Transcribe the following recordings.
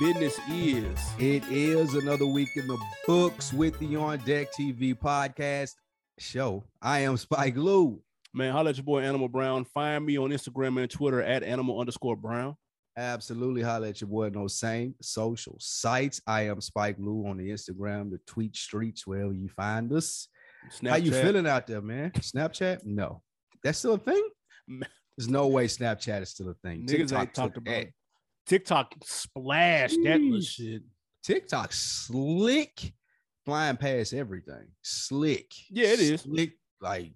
business is? It is another week in the books with the On Deck TV podcast show. I am Spike Lou. Man, holla at your boy Animal Brown. Find me on Instagram and Twitter at animal underscore brown. Absolutely holla at your boy those same social sites. I am Spike Lou on the Instagram, the tweet streets, wherever you find us. Snapchat. How you feeling out there, man? Snapchat? No. That's still a thing? There's no way Snapchat is still a thing. Niggas ain't talked about that. it. TikTok splashed that little shit. TikTok slick, flying past everything. Slick. Yeah, it is. Slick, like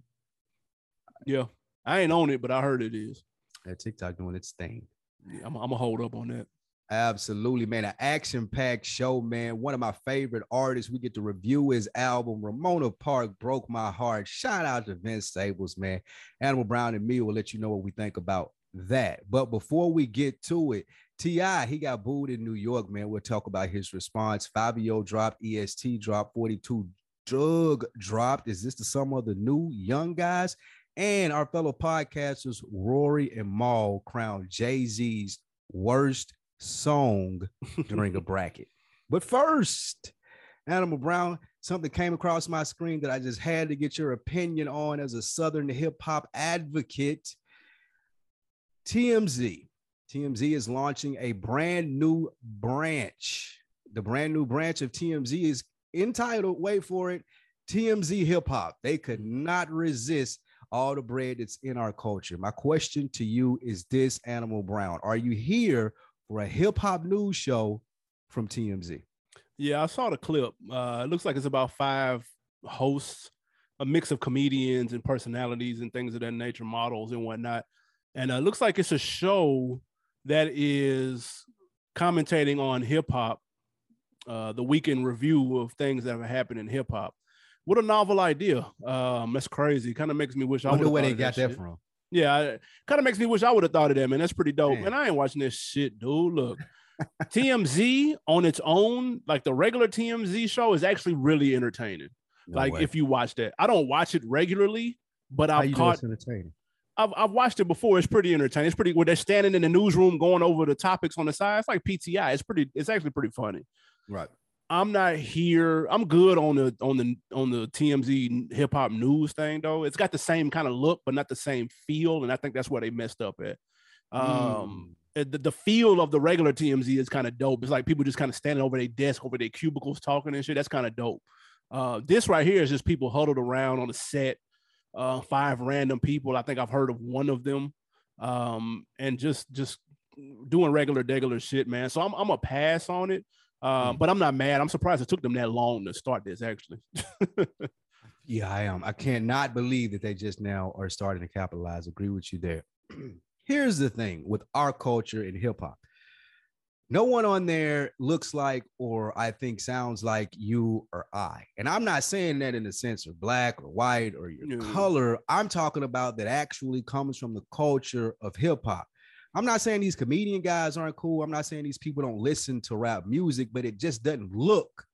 Yeah. I ain't on it, but I heard it is. that TikTok doing its thing. Yeah, I'm, I'm gonna hold up on that. Absolutely, man. An action-packed show, man. One of my favorite artists. We get to review his album. Ramona Park broke my heart. Shout out to Vince Staples, man. Animal Brown and me will let you know what we think about that. But before we get to it, T.I. he got booed in New York, man. We'll talk about his response. Fivio dropped, EST dropped, 42 Dugg dropped. Is this the sum of the new young guys? And our fellow podcasters, Rory and Mal, crowned Jay Z's worst song during a bracket. But first, Animal Brown, something came across my screen that I just had to get your opinion on as a Southern hip hop advocate. TMZ. TMZ is launching a brand new branch. The brand new branch of TMZ is entitled, wait for it, TMZ Hip Hop. They could not resist all the bread that's in our culture. My question to you is this Animal Brown. Are you here for a hip hop news show from TMZ? Yeah, I saw the clip. Uh, it looks like it's about five hosts, a mix of comedians and personalities and things of that nature, models and whatnot. And uh, it looks like it's a show that is commentating on hip hop, uh, the weekend review of things that have happened in hip hop. What a novel idea! Um, that's crazy. Kind of makes me wish I I wonder where they got that shit. from. Yeah, kind of makes me wish I would have thought of that, man. That's pretty dope. Man. And I ain't watching this shit, dude. Look, TMZ on its own, like the regular TMZ show, is actually really entertaining. No like way. if you watch that, I don't watch it regularly, but I've caught, entertaining. I've, I've watched it before. It's pretty entertaining. It's pretty where they're standing in the newsroom going over the topics on the side. It's like PTI. It's pretty. It's actually pretty funny. Right. I'm not here. I'm good on the on the on the TMZ hip hop news thing though. It's got the same kind of look, but not the same feel, and I think that's where they messed up at. Um, uh, the, the feel of the regular TMZ is kind of dope. It's like people just kind of standing over their desk, over their cubicles, talking and shit. That's kind of dope. Uh, this right here is just people huddled around on a set. Uh, five random people. I think I've heard of one of them. Um, and just just doing regular, regular shit, man. So I'm I'm a pass on it. Um, Mm. but I'm not mad. I'm surprised it took them that long to start this. Actually, Yeah, I am. I cannot believe that they just now are starting to capitalize. Agree with you there. Here's the thing with our culture in hip hop. No one on there looks like or I think sounds like you or I. And I'm not saying that in the sense of black or white or your No. color. I'm talking about that actually comes from the culture of hip hop. I'm not saying these comedian guys aren't cool. I'm not saying these people don't listen to rap music, but it just doesn't look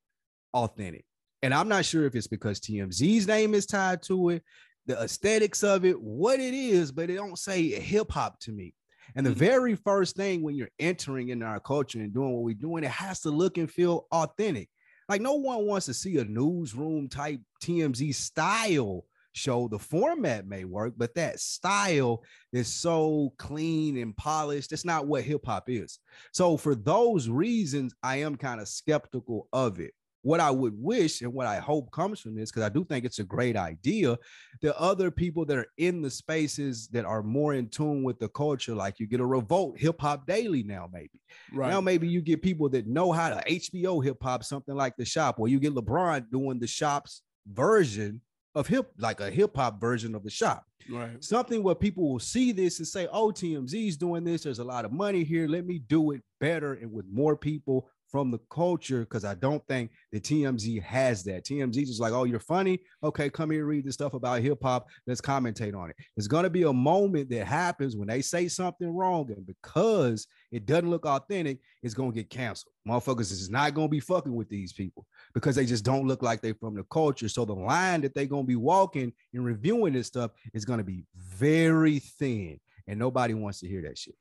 authentic. And I'm not sure if it's because TMZ's name is tied to it, the aesthetics of it, what it is, but it don't say hip hop to me. And the Mhm. very first thing when you're entering into our culture and doing what we're doing, it has to look and feel authentic. Like no one wants to see a newsroom type TMZ style show. The format may work, but that style is so clean and polished. It's not what hip hop is. So for those reasons, I am kind of skeptical of it. What I would wish and what I hope comes from this, because I do think it's a great idea, the other people that are in the spaces that are more in tune with the culture, like you get a revolt hip hop daily now, maybe. right? Now maybe you get people that know how to HBO hip hop, something like the shop, or you get LeBron doing the shop's version of hip, like a hip hop version of the shop right. something where people will see this and say, "Oh, TMZ's doing this. There's a lot of money here. Let me do it better and with more people from the culture." Because I don't think the TMZ has that. TMZ just like, "Oh, you're funny. Okay, come here, read the stuff about hip hop. Let's commentate on it." There's gonna be a moment that happens when they say something wrong, and because it doesn't look authentic, it's gonna get canceled. Motherfuckers is not gonna be fucking with these people because they just don't look like they're from the culture. So the line that they're gonna be walking and reviewing this stuff is gonna be very thin, and nobody wants to hear that shit.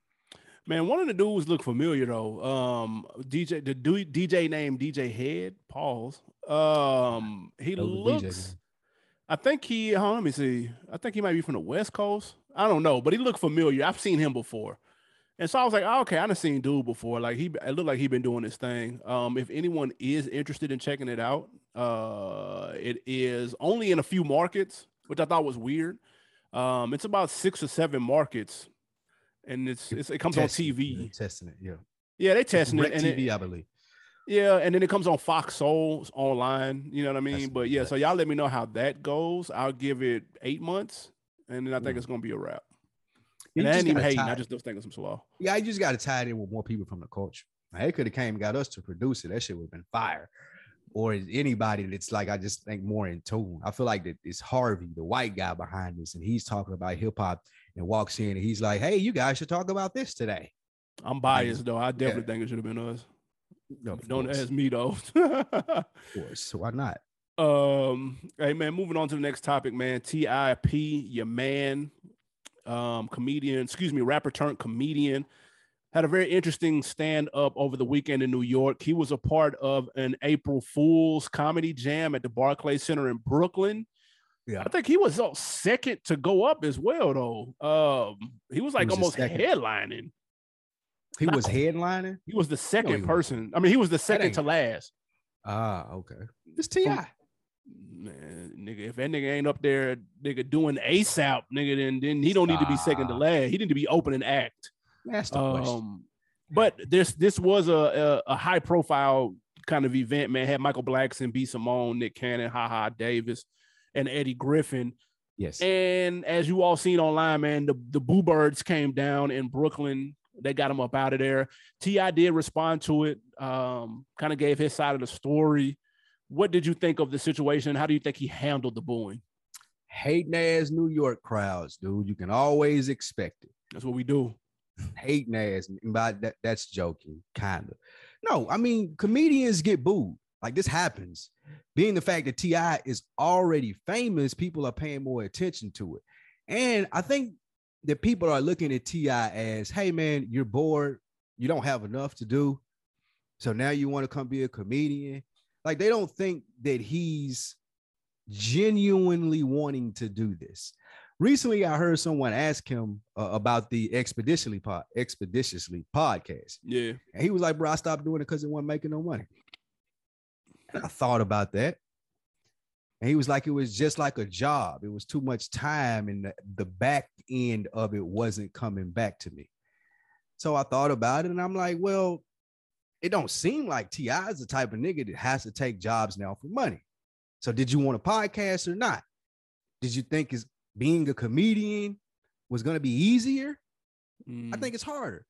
Man, one of the dudes look familiar though. Um, DJ, the dude, DJ named DJ Head. Pause. Um, he looks. I think he. On, let me see. I think he might be from the West Coast. I don't know, but he looked familiar. I've seen him before, and so I was like, oh, okay, I've seen dude before. Like he, it looked like he been doing this thing. Um, if anyone is interested in checking it out, uh, it is only in a few markets, which I thought was weird. Um, it's about six or seven markets and it's, it's it comes testing, on TV. Testing it, yeah. Yeah, they testing it. And TV, it, I believe. Yeah, and then it comes on Fox Soul online. You know what I mean? That's but yeah, so y'all let me know how that goes. I'll give it eight months, and then I think mm. it's gonna be a wrap. And I ain't even hating. I just was thinking some slow. Yeah, I just got to tie it in with more people from the culture. They could have came and got us to produce it. That shit would have been fire. Or anybody that's like, I just think more in tune. I feel like that it's Harvey, the white guy behind this, and he's talking about hip hop and walks in and he's like, "Hey, you guys should talk about this today." I'm biased though. I definitely yeah. think it should have been us. No, Don't ask me though. of course, why not? Um, hey man, moving on to the next topic, man. Tip, your man, um, comedian, excuse me, rapper turned comedian, had a very interesting stand up over the weekend in New York. He was a part of an April Fool's comedy jam at the Barclay Center in Brooklyn. Yeah, I think he was second to go up as well, though. Um, he was like he was almost headlining. He Not was headlining. He was the second no, person. I mean, he was the second to last. Ah, okay. This Ti. Man, nigga, if that nigga ain't up there, nigga doing ASAP, nigga, then then he don't need to be second to last. He need to be opening act. That's the um, question. But this this was a, a, a high profile kind of event, man. Had Michael Blackson, B. Simone, Nick Cannon, Ha Ha Davis and Eddie Griffin. Yes. And as you all seen online, man, the, the Boo Birds came down in Brooklyn. They got him up out of there. T.I. did respond to it, um, kind of gave his side of the story. What did you think of the situation? How do you think he handled the booing? Hating ass New York crowds, dude. You can always expect it. That's what we do. Hating ass. But that, that's joking, kind of. No, I mean, comedians get booed. Like this happens. Being the fact that T.I. is already famous, people are paying more attention to it. And I think that people are looking at T.I. as, hey man, you're bored, you don't have enough to do. So now you want to come be a comedian. Like they don't think that he's genuinely wanting to do this. Recently, I heard someone ask him uh, about the expeditiously pod, expeditiously podcast. Yeah, and he was like, "Bro, I stopped doing it because it wasn't making no money." I thought about that. And he was like, it was just like a job. It was too much time, and the, the back end of it wasn't coming back to me. So I thought about it, and I'm like, well, it don't seem like T.I. is the type of nigga that has to take jobs now for money. So did you want a podcast or not? Did you think is being a comedian was going to be easier? Mm. I think it's harder.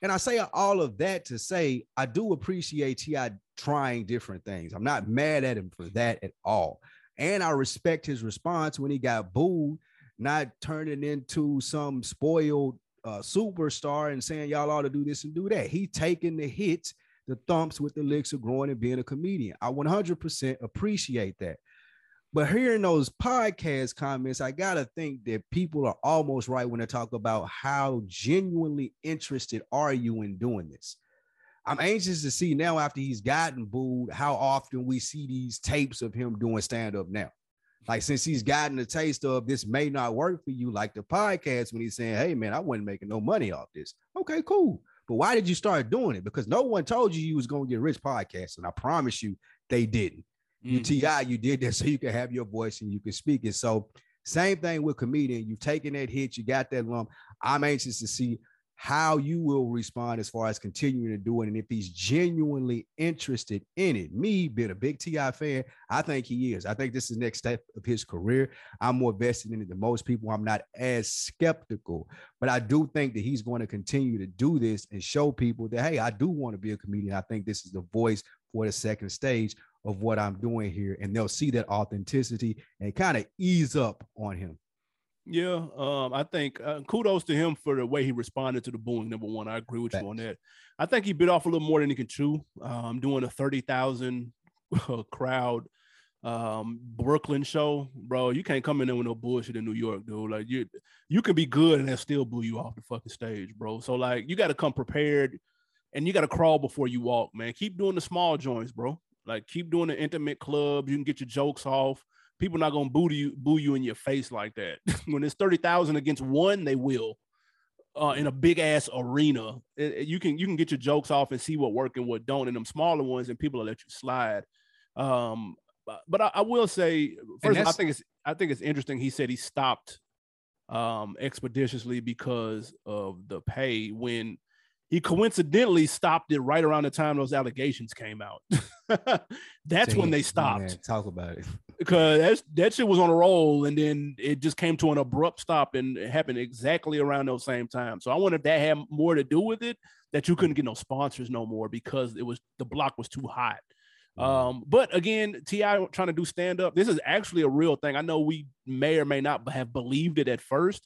And I say all of that to say I do appreciate T.I. trying different things. I'm not mad at him for that at all. And I respect his response when he got booed, not turning into some spoiled uh, superstar and saying y'all ought to do this and do that. He taking the hits, the thumps with the licks of growing and being a comedian. I 100% appreciate that. But hearing those podcast comments, I gotta think that people are almost right when they talk about how genuinely interested are you in doing this. I'm anxious to see now after he's gotten booed, how often we see these tapes of him doing stand up now. Like since he's gotten a taste of this may not work for you, like the podcast when he's saying, "Hey man, I wasn't making no money off this." Okay, cool. But why did you start doing it? Because no one told you you was going to get rich podcast, and I promise you they didn't. You mm-hmm. T.I., you did that so you can have your voice and you can speak it. So same thing with comedian. You've taken that hit, you got that lump. I'm anxious to see how you will respond as far as continuing to do it. And if he's genuinely interested in it, me being a big T.I. fan, I think he is. I think this is the next step of his career. I'm more vested in it than most people. I'm not as skeptical, but I do think that he's going to continue to do this and show people that, hey, I do want to be a comedian. I think this is the voice for the second stage of what I'm doing here. And they'll see that authenticity and kind of ease up on him. Yeah, um, I think uh, kudos to him for the way he responded to the booing. Number one, I agree with Thanks. you on that. I think he bit off a little more than he can chew. Um, doing a thirty thousand crowd um Brooklyn show, bro, you can't come in there with no bullshit in New York, dude. Like you you can be good and they still boo you off the fucking stage, bro. So like you got to come prepared and you got to crawl before you walk, man. Keep doing the small joints, bro. Like keep doing the intimate clubs. You can get your jokes off. People not gonna boo you, boo you in your face like that. when it's thirty thousand against one, they will. Uh, in a big ass arena, it, it, you can you can get your jokes off and see what work and what don't. In them smaller ones, and people will let you slide. Um, but I, I will say, first, all, I think it's I think it's interesting. He said he stopped um, expeditiously because of the pay when he coincidentally stopped it right around the time those allegations came out. that's when they stopped. Man, talk about it. Because that's, that shit was on a roll and then it just came to an abrupt stop and it happened exactly around those same time. So I wonder if that had more to do with it that you couldn't get no sponsors no more because it was the block was too hot. Um, but again, T.I. trying to do stand up. This is actually a real thing. I know we may or may not have believed it at first,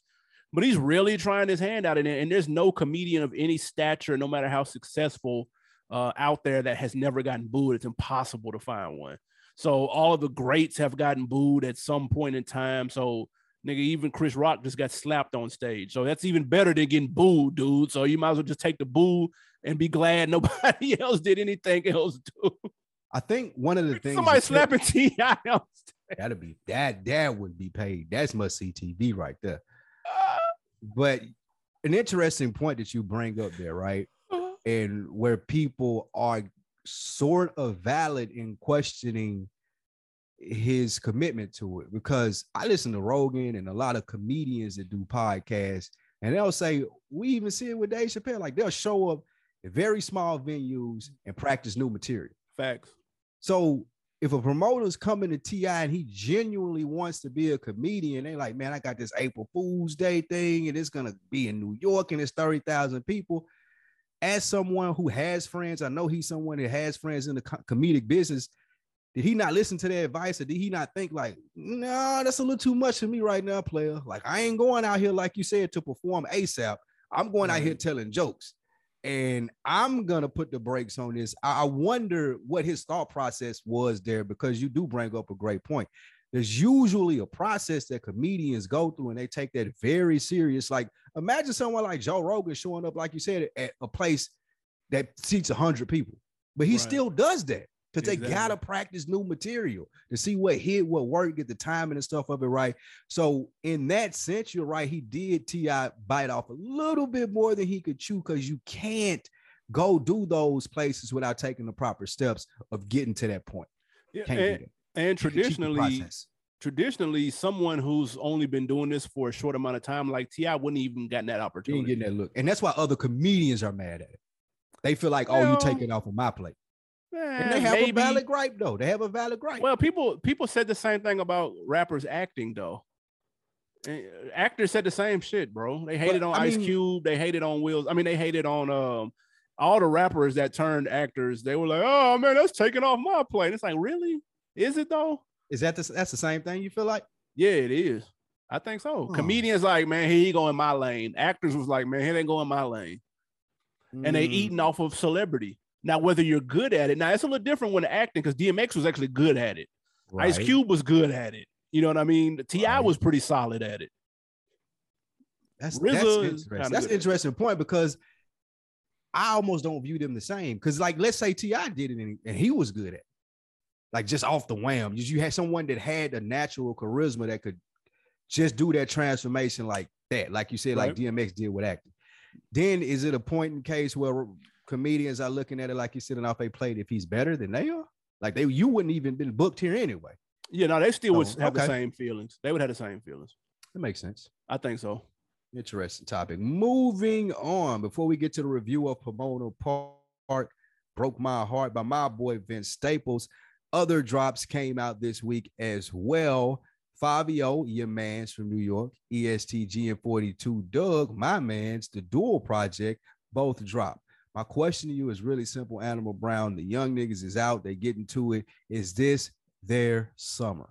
but he's really trying his hand out in it. And there's no comedian of any stature, no matter how successful, uh, out there that has never gotten booed. It's impossible to find one. So all of the greats have gotten booed at some point in time. So nigga, even Chris Rock just got slapped on stage. So that's even better than getting booed, dude. So you might as well just take the boo and be glad nobody else did anything else, dude. I think one of the things somebody slapping T.I. That'd be that that would be paid. That's must see TV right there. But an interesting point that you bring up there, right? Uh, and where people are sort of valid in questioning his commitment to it because I listen to Rogan and a lot of comedians that do podcasts, and they'll say, We even see it with Dave Chappelle. Like they'll show up at very small venues and practice new material. Facts. So if a promoter's coming to T.I. and he genuinely wants to be a comedian, they like, man, I got this April Fool's Day thing, and it's gonna be in New York, and it's 30,000 people. As someone who has friends, I know he's someone that has friends in the comedic business. Did he not listen to their advice, or did he not think like, no, nah, that's a little too much for me right now, player? Like, I ain't going out here like you said to perform ASAP. I'm going out here telling jokes and I'm gonna put the brakes on this. I wonder what his thought process was there because you do bring up a great point. There's usually a process that comedians go through and they take that very serious. Like imagine someone like Joe Rogan showing up, like you said, at a place that seats hundred people, but he right. still does that because exactly. they gotta practice new material to see what hit, what worked, get the timing and stuff of it right. So in that sense, you're right. He did T.I. bite off a little bit more than he could chew because you can't go do those places without taking the proper steps of getting to that point. Yeah, and, and traditionally, traditionally, someone who's only been doing this for a short amount of time, like T.I., wouldn't even gotten that opportunity. getting that look, and that's why other comedians are mad at it. They feel like, well, oh, you taking off of my plate. And they have maybe. a valid gripe though. They have a valid gripe. Well, people people said the same thing about rappers acting though. And actors said the same shit, bro. They hated but, on I Ice mean, Cube. They hated on Wills. I mean, they hated on um all the rappers that turned actors. They were like, "Oh man, that's taking off my plate." It's like, really? Is it though? Is that the, that's the same thing? You feel like? Yeah, it is. I think so. Oh. Comedians like, man, here you go in my lane. Actors was like, man, here they go in my lane. Mm. And they hmm. eating off of celebrity. Now, whether you're good at it, now it's a little different when acting because DMX was actually good at it. Right. Ice Cube was good at it. You know what I mean? T.I. right. was pretty solid at it. That's RZA that's interesting. That's an interesting point because I almost don't view them the same. Because, like, let's say T.I. did it and, and he was good at it. Like just off the wham. You had someone that had a natural charisma that could just do that transformation like that, like you said, right. like DMX did with acting. Then is it a point in case where comedians are looking at it like he's sitting off a plate if he's better than they are. Like they, you wouldn't even been booked here anyway. Yeah, no, they still would have okay. the same feelings. They would have the same feelings. That makes sense. I think so. Interesting topic. Moving on, before we get to the review of Ramona Park, broke my heart by my boy Vince Staples. Other drops came out this week as well. Fivio, your man's from New York, ESTG and 42 Dugg, my man's the dual project, both dropped. My question to you is really simple, Animal Brown. The young niggas is out, they getting to it. Is this their summer?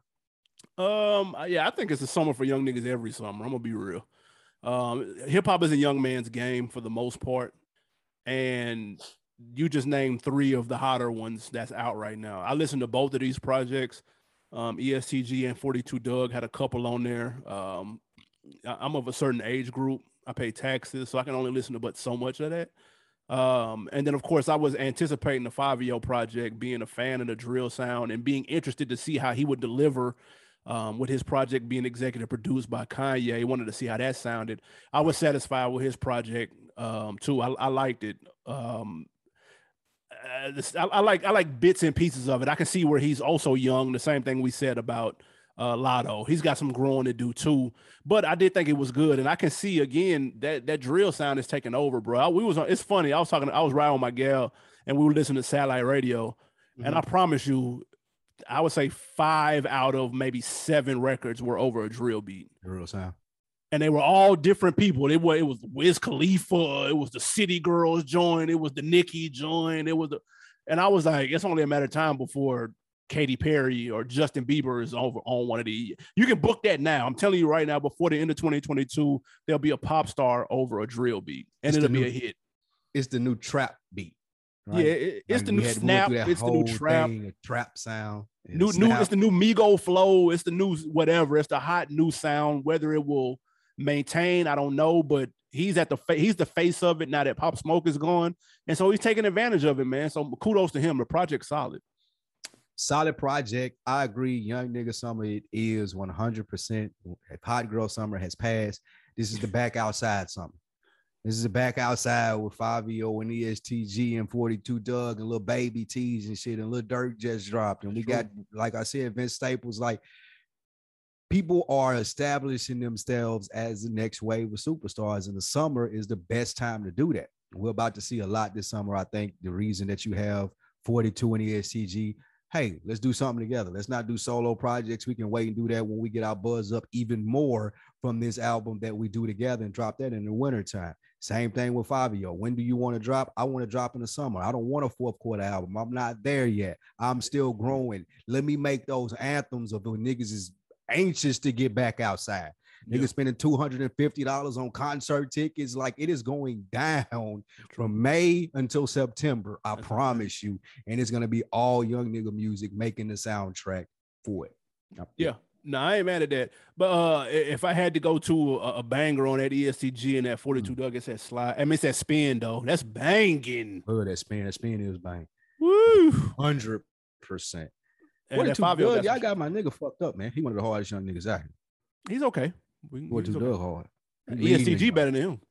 Um, yeah, I think it's a summer for young niggas every summer. I'm gonna be real. Um, hip hop is a young man's game for the most part, and you just named three of the hotter ones that's out right now. I listened to both of these projects. Um, ESTG and 42 Dugg had a couple on there. Um, I'm of a certain age group. I pay taxes, so I can only listen to but so much of that. Um, and then of course I was anticipating the Fivio project, being a fan of the drill sound and being interested to see how he would deliver um, with his project being executive produced by Kanye. He wanted to see how that sounded. I was satisfied with his project um, too. I, I liked it. Um, uh, I, I, like I like bits and pieces of it. I can see where he's also young. The same thing we said about uh, Latto. He's got some growing to do too. But I did think it was good, and I can see again that that drill sound is taking over, bro. I, we was on. It's funny. I was talking. I was riding with my gal, and we were listening to satellite radio, mm-hmm. and I promise you, I would say five out of maybe seven records were over a drill beat. Drill sound and they were all different people. It was it was Wiz Khalifa, it was the City Girls joint, it was the Nicki joint, it was the, and I was like, it's only a matter of time before Katy Perry or Justin Bieber is over on one of the. You can book that now. I'm telling you right now, before the end of 2022, there'll be a pop star over a drill beat, and it's it'll be a hit. It's the new trap beat. Right? Yeah, it, it's like the new snap. It's the new trap. Thing, trap sound. New, new. It's the new Migo flow. It's the new whatever. It's the hot new sound. Whether it will maintain. I don't know, but he's at the fa- he's the face of it now that Pop Smoke is gone, and so he's taking advantage of it, man. So kudos to him. The project's solid. Solid project. I agree. Young nigga summer it is 100. percent Hot girl summer has passed. This is the back outside summer. This is the back outside with Fivio and ESTG and 42 Dugg and little baby tees and shit and little Durk just dropped. And we got, like I said, Vince Staples like people are establishing themselves as the next wave of superstars, and the summer is the best time to do that. We're about to see a lot this summer. I think the reason that you have 42 and ESTG, hey, let's do something together. Let's not do solo projects. We can wait and do that when we get our buzz up even more from this album that we do together and drop that in the wintertime. Same thing with Fivio. When do you want to drop? I want to drop in the summer. I don't want a fourth quarter album. I'm not there yet. I'm still growing. Let me make those anthems of when niggas is anxious to get back outside. Yeah. Niggas spending two hundred and fifty dollars on concert tickets, like it is going down from May until September. I That's promise you, and it's gonna be all young nigga music making the soundtrack for it. Yeah, no, I ain't mad at that. But uh, if I had to go to a, a banger on that ESTG and that 42 mm. Dugg, it said slide. I mean, it's that spin though. That's banging. Oh, that spin. That spin is bang. Woo. 100%. What too good? Y'all got my nigga fucked up, man. He one of the hardest young niggas out here. He's okay. What too okay. hard? ESTG better than him.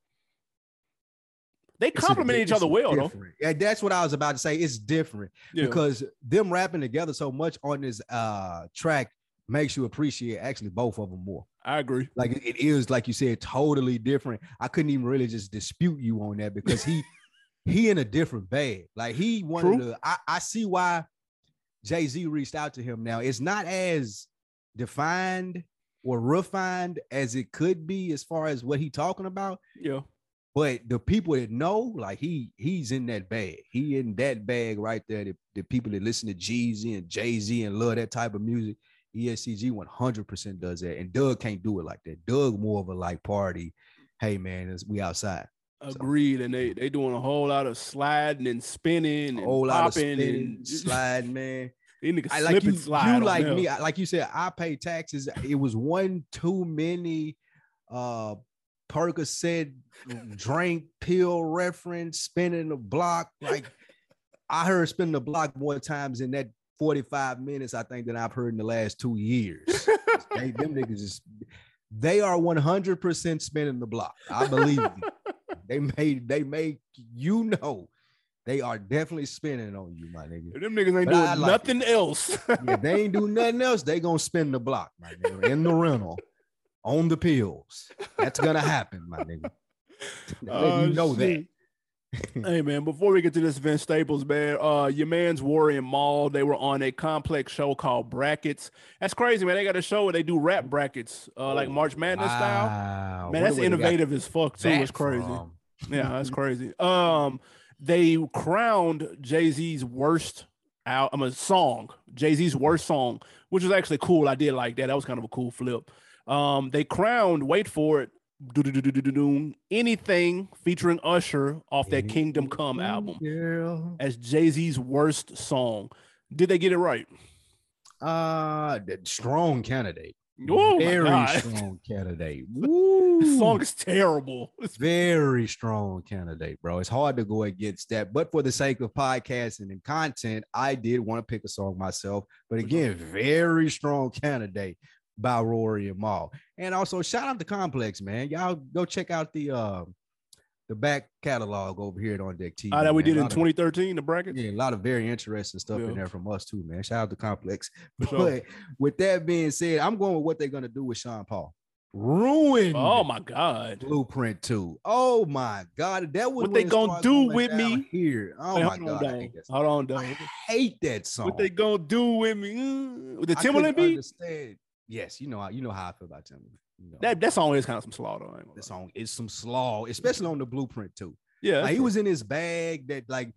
They complement each other well, different. though. Yeah, that's what I was about to say. It's different yeah. because them rapping together so much on this uh track makes you appreciate actually both of them more. I agree. Like it is, like you said, totally different. I couldn't even really just dispute you on that because he he in a different bag. Like he wanted True. to. I, I see why Jay Z reached out to him. Now it's not as defined or refined as it could be as far as what he talking about. Yeah. But the people that know, like he he's in that bag. He in that bag right there. The, the people that listen to Jeezy and Jay Z and love that type of music. ESTG 100% does that, and Dugg can't do it like that. Dugg more of a like party. Hey man, we outside. Agreed, so. and they they doing a whole lot of sliding and spinning, a whole lot of spinning, and sliding, man. These niggas I like you. You like me, I, like you said, I pay taxes. It was one too many uh Percocet drink pill reference spinning the block. Like I heard spinning the block more times in that 45 minutes, I think, than I've heard in the last two years. they, them niggas is they are 100% spinning the block. I believe you. They made they make you know they are definitely spinning on you, my nigga. If them niggas ain't but doing like nothing it. else. yeah, they ain't doing nothing else. They gonna spin the block, my nigga, in the rental, on the pills. That's gonna happen, my nigga. Uh, you know shit. that. hey man, before we get to this Vince Staples, man, uh, your man's Rory and Mal, they were on a complex show called Brackets. That's crazy, man. They got a show where they do rap brackets, uh, like March Madness wow. style. Man, that's innovative as fuck too. It's crazy. From? yeah, that's crazy. Um, they crowned Jay Z's worst out. I'm a song, Jay Z's worst song, which was actually cool. I did like that. That was kind of a cool flip. Um, they crowned. Wait for it. Anything featuring Usher off that Kingdom Come album as Jay Z's worst song. Did they get it right? Uh, strong candidate. Oh very strong candidate. Woo. This song is terrible. It's very strong candidate, bro. It's hard to go against that. But for the sake of podcasting and content, I did want to pick a song myself. But again, very strong candidate by Rory and Mal. And also shout out to Complex, man. Y'all go check out the uh the back catalog over here at On Deck TV. Ah, that we man. did in lot of- 2013, the bracket. yeah, a lot of very interesting stuff Yeah. in there from us too, man. Shout out to Complex. For sure. But with that being said, I'm going with what they're gonna do with Sean Paul. Ruin Oh my god. Blueprint 2. Oh my god, that was What they it gonna do going with me? here. Oh my hold on, god, I dog. hate that, Hold on, song. dog. I hate that song. What they gonna do with me? With the Timbaland beat? Understand. Yes, you know how you know how I feel about Timbaland. You know, That that song is kind of some slaw ain't gonna song is some slaw, especially on the Blueprint 2. Yeah, Like, he was in his bag that like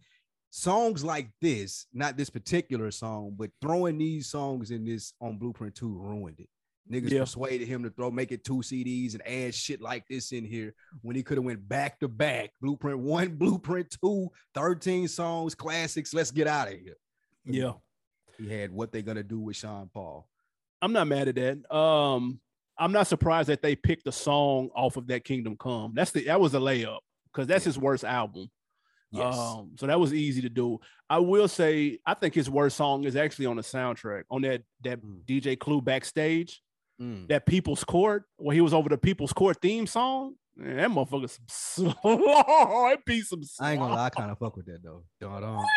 songs like this, not this particular song, but throwing these songs in this on Blueprint 2 ruined it. Niggas Yeah. persuaded him to throw make it two CDs and add shit like this in here when he could have went back to back. Blueprint 1, Blueprint 2, 13 songs, classics. Let's get out of here. yeah. He had what they gonna do with Sean Paul. I'm not mad at that. Um, I'm not surprised that they picked a song off of that Kingdom Come. That's the that was a layup because that's his worst album. Yes. Um, so that was easy to do. I will say, I think his worst song is actually on the soundtrack on that that Mm. DJ Clue backstage, Mm. that People's Court, where he was over the People's Court theme song. Man, that motherfucker's some slow. That piece of I ain't gonna lie, I kind of fuck with that though. Dun, dun, song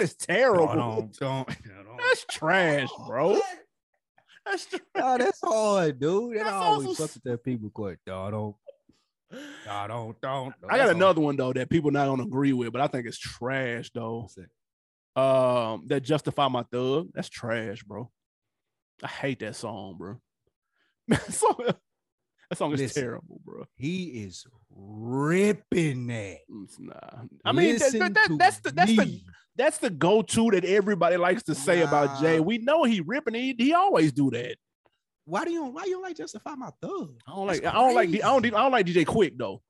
is terrible. dun, dun, dun. That's trash, bro. That's trash. Oh, that's hard, dude. And I That's always also fuck with that people court. Dun, dun, dun, don't. I got another one though that people not gonna agree with, but I think it's trash though. Um, that justify my thug. That's trash, bro. I hate that song, bro. that song, that song is Listen. terrible, bro. He is ripping that. Nah. I mean, that- Listen that- that- that's the that's the me. That's the go-to that everybody likes to say about Jay. We know he ripping. He, he always do that. Why do you why you don't like justify my thug? I don't like. I don't like. I don't. I don't like DJ Quik though.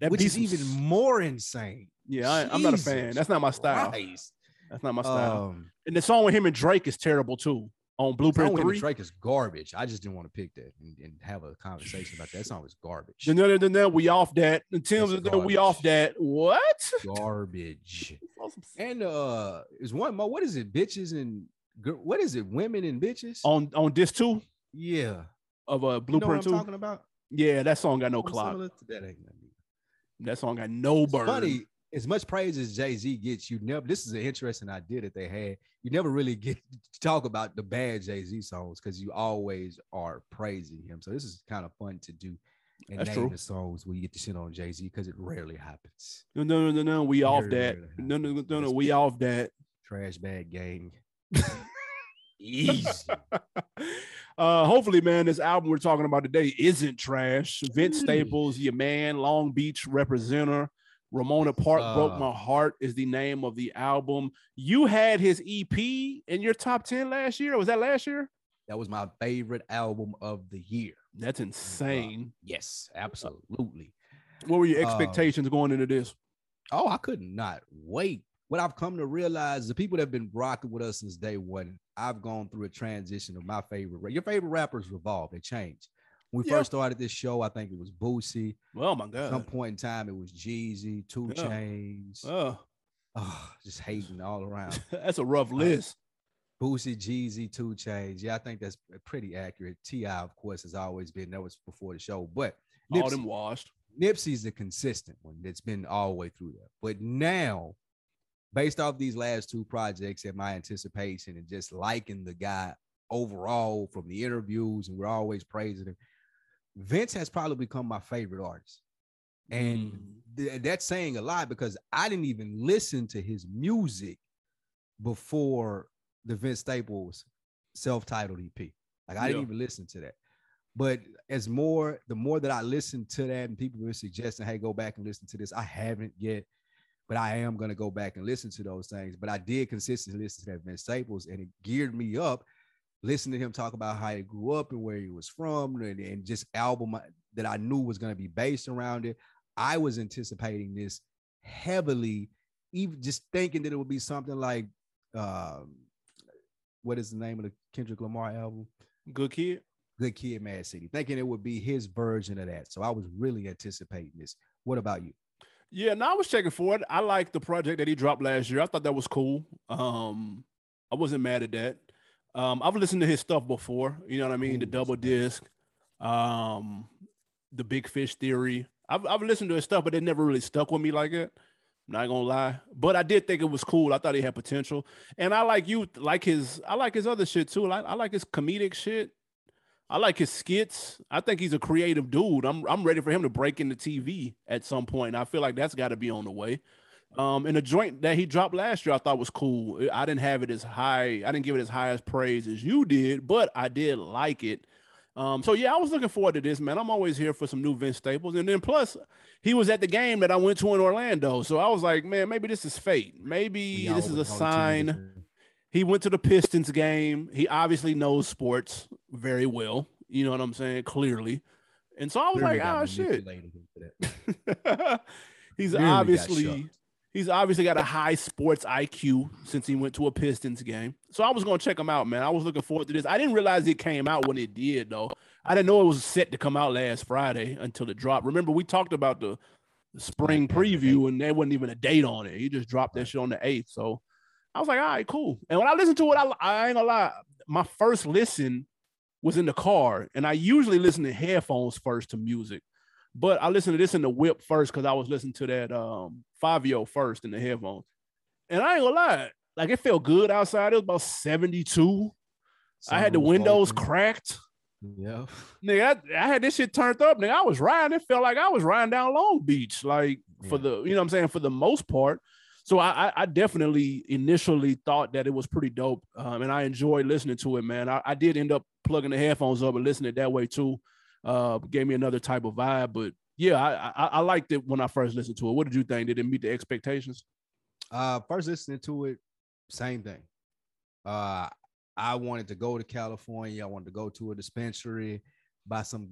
That Which is even more insane. Yeah, I, I'm not a fan. That's not my style. Christ. That's not my style. Um, and the song with him and Drake is terrible too. On Blueprint song with him and Three. Drake is garbage. I just didn't want to pick that and, and have a conversation about that. That song is garbage. No, no, no, no, we off that. And Tim's no, we off that. What? garbage. And uh, is one more. What is it? Bitches and what is it? Women and bitches. on on this too. yeah, of uh you know what Blueprint I'm Two. talking about. Yeah, that song got no clock. that. That song got no It's burn. funny. As much praise as Jay Z gets, you never. This is an interesting idea that they had. You never really get to talk about the bad Jay Z songs because you always are praising him. So this is kind of fun to do and That's name true. the songs where you get to shit on Jay Z because it rarely happens. No, no, no, no, no. We off that. No, no, no, no, no. We off that. Trash bag gang. Easy. uh, hopefully, man, this album we're talking about today isn't trash. Vince Mm. Staples, your man, Long Beach representer. Ramona Park broke Uh. my heart is the name of the album. You had his EP in your top 10 last year. Was that last year? That was my favorite album of the year. That's insane. Yes, absolutely. What were your Uh, expectations going into this? Oh, I could not wait. What I've come to realize, the people that have been rocking with us since day one, I've gone through a transition of my favorite. Your favorite rappers revolve, they change. When we Yeah. first started this show, I think it was Boosie. Oh my god! At some point in time, it was Jeezy, Two Yeah. Chains. Oh, Oh, just hating all around. that's a rough list. Boosie, Jeezy, 2 Chainz. Yeah, I think that's pretty accurate. T.I., of course, has always been. That was before the show, but All them washed. Nipsey's the consistent one that's been all the way through there. But now, based off these last two projects and my anticipation and just liking the guy overall from the interviews, and we're always praising him, Vince has probably become my favorite artist. And Mm. th- that's saying a lot because I didn't even listen to his music before the Vince Staples self-titled EP. Like I didn't even listen to that. But as more, the more that I listen to that, and people were suggesting, "Hey, go back and listen to this," I haven't yet, but I am gonna go back and listen to those things. But I did consistently listen to that Vince Staples, and it geared me up listening to him talk about how he grew up and where he was from, and, and just album that I knew was gonna be based around it. I was anticipating this heavily, even just thinking that it would be something like, um, what is the name of the Kendrick Lamar album? Good kid. Good Kid, Mad City, thinking it would be his version of that. So I was really anticipating this. What about you? Yeah, no, I was checking for it. I liked the project that he dropped last year. I thought that was cool. Um, I wasn't mad at that. Um, I've listened to his stuff before. You know what I mean? The double disc, um, the Big Fish Theory. I've I've listened to his stuff, but it never really stuck with me like it. I'm not gonna lie, but I did think it was cool. I thought he had potential, and I like you like his. I like his other shit too. I, I like his comedic shit. I like his skits. I think he's a creative dude. I'm I'm ready for him to break into TV at some point. I feel like that's got to be on the way. Um, and the joint that he dropped last year, I thought was cool. I didn't have it as high. I didn't give it as high as praise as you did, but I did like it. Um, so yeah, I was looking forward to this, man. I'm always here for some new Vince Staples, and then plus he was at the game that I went to in Orlando, so I was like, man, maybe this is fate. Maybe this is a sign he went to the Pistons game. He obviously knows sports very well. You know what I'm saying? Clearly. And so I was Clearly like, oh shit. he's Clearly obviously he's obviously got a high sports IQ since he went to a Pistons game. So I was gonna check him out, man. I was looking forward to this. I didn't realize it came out when it did, though. I didn't know it was set to come out last Friday until it dropped. Remember, we talked about the, spring preview, and there wasn't even a date on it. He just dropped that shit on the eighth. So I was like, all right, cool. And when I listened to it, I, I ain't gonna lie, my first listen was in the car, and I usually listen to headphones first to music, but I listened to this in the whip first because I was listening to that um Fivio first in the headphones. And I ain't gonna lie, like it felt good outside. It was about 72. I had the windows open. cracked. Yeah. Nigga, I, I, had this shit turned up. Nigga, I was riding. It felt like I was riding down Long Beach. Like yeah. for the, you know what I'm saying, for the most part. So I, I definitely initially thought that it was pretty dope, um, and I enjoyed listening to it, man. I, I, did end up plugging the headphones up and listening that way too. Uh, gave me another type of vibe, but yeah, I, I, I liked it when I first listened to it. What did you think? Did it meet the expectations? Uh, first listening to it, same thing. Uh, I wanted to go to California. I wanted to go to a dispensary, buy some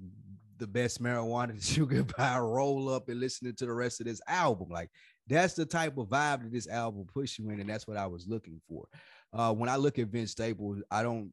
the best marijuana that you could buy, roll up and listening to the rest of this album. Like that's the type of vibe that this album puts you in, and that's what I was looking for. Uh, when I look at Vince Staples, I don't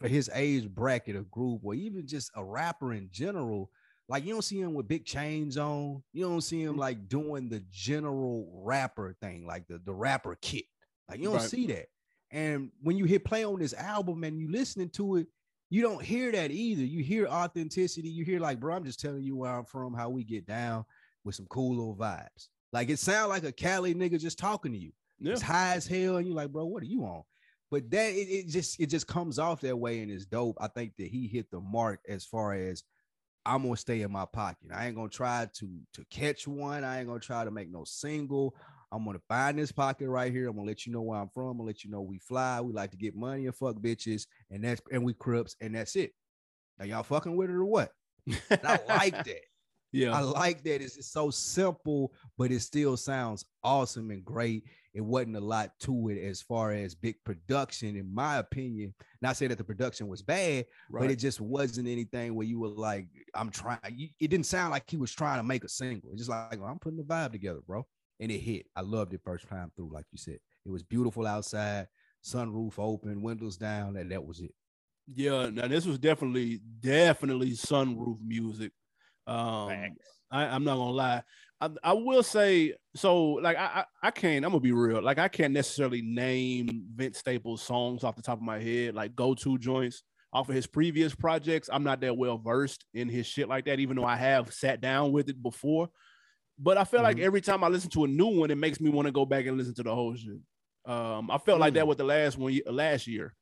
for his age bracket of group, or even just a rapper in general. Like you don't see him with big chains on. You don't see him mm. like doing the general rapper thing, like the, the rapper kit. Like you don't right. see that. And when you hit play on this album and you listening to it, you don't hear that either. You hear authenticity. You hear like, bro, I'm just telling you where I'm from, how we get down with some cool little vibes. Like it sounds like a Cali nigga just talking to you. Yeah. It's high as hell, and you're like, bro, what are you on? But that it, it just it just comes off that way and it's dope. I think that he hit the mark as far as I'm gonna stay in my pocket. I ain't gonna try to to catch one. I ain't gonna try to make no single. I'm gonna find this pocket right here. I'm gonna let you know where I'm from. I'm gonna let you know we fly. We like to get money and fuck bitches, and that's and we crips, and that's it. Now y'all fucking with it or what? I like that. Yeah. I like that. It's, it's so simple, but it still sounds awesome and great. It wasn't a lot to it as far as big production, in my opinion. Not saying that the production was bad, right. but it just wasn't anything where you were like, I'm trying. It didn't sound like he was trying to make a single. It's just like, well, I'm putting the vibe together, bro. And it hit. I loved it first time through, like you said. It was beautiful outside, sunroof open, windows down, and that was it. Yeah, now this was definitely, definitely sunroof music. Um, I, am not gonna lie. I, I, will say so. Like I, I, I can't. I'm gonna be real. Like I can't necessarily name Vince Staples songs off the top of my head. Like go to joints off of his previous projects. I'm not that well versed in his shit like that. Even though I have sat down with it before. But I feel mm-hmm. like every time I listen to a new one, it makes me want to go back and listen to the whole shit. Um, I felt mm like that mm. with the last one last year.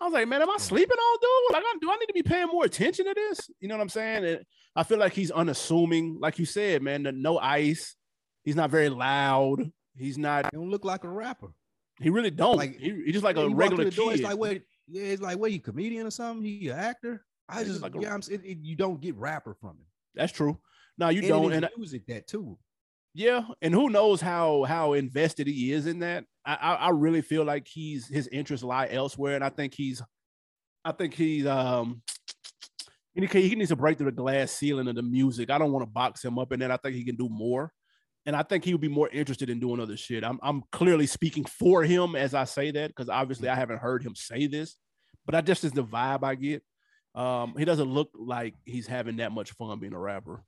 I was like, man, am I sleeping on dude? Like, do I need to be paying more attention to this? You know what I'm saying? And I feel like he's unassuming, like you said, man. The, no ice. He's not very loud. He's not. He don't look like a rapper. He really don't. Like he, he's just like a regular kid. Door, it's like what? Yeah, it's like what? He comedian or something? He an actor? I just, like yeah, a, I'm, it, it, you don't get rapper from him. That's true. No, you and don't. And music that too. Yeah, and who knows how how invested he is in that? I, I, really feel like he's his interests lie elsewhere, and I think he's, I think he's um, he, needs to break through the glass ceiling of the music. I don't want to box him up, and then I think he can do more, and I think he would be more interested in doing other shit. I'm I'm clearly speaking for him as I say that because obviously I haven't heard him say this, but I just is the vibe I get. Um, he doesn't look like he's having that much fun being a rapper.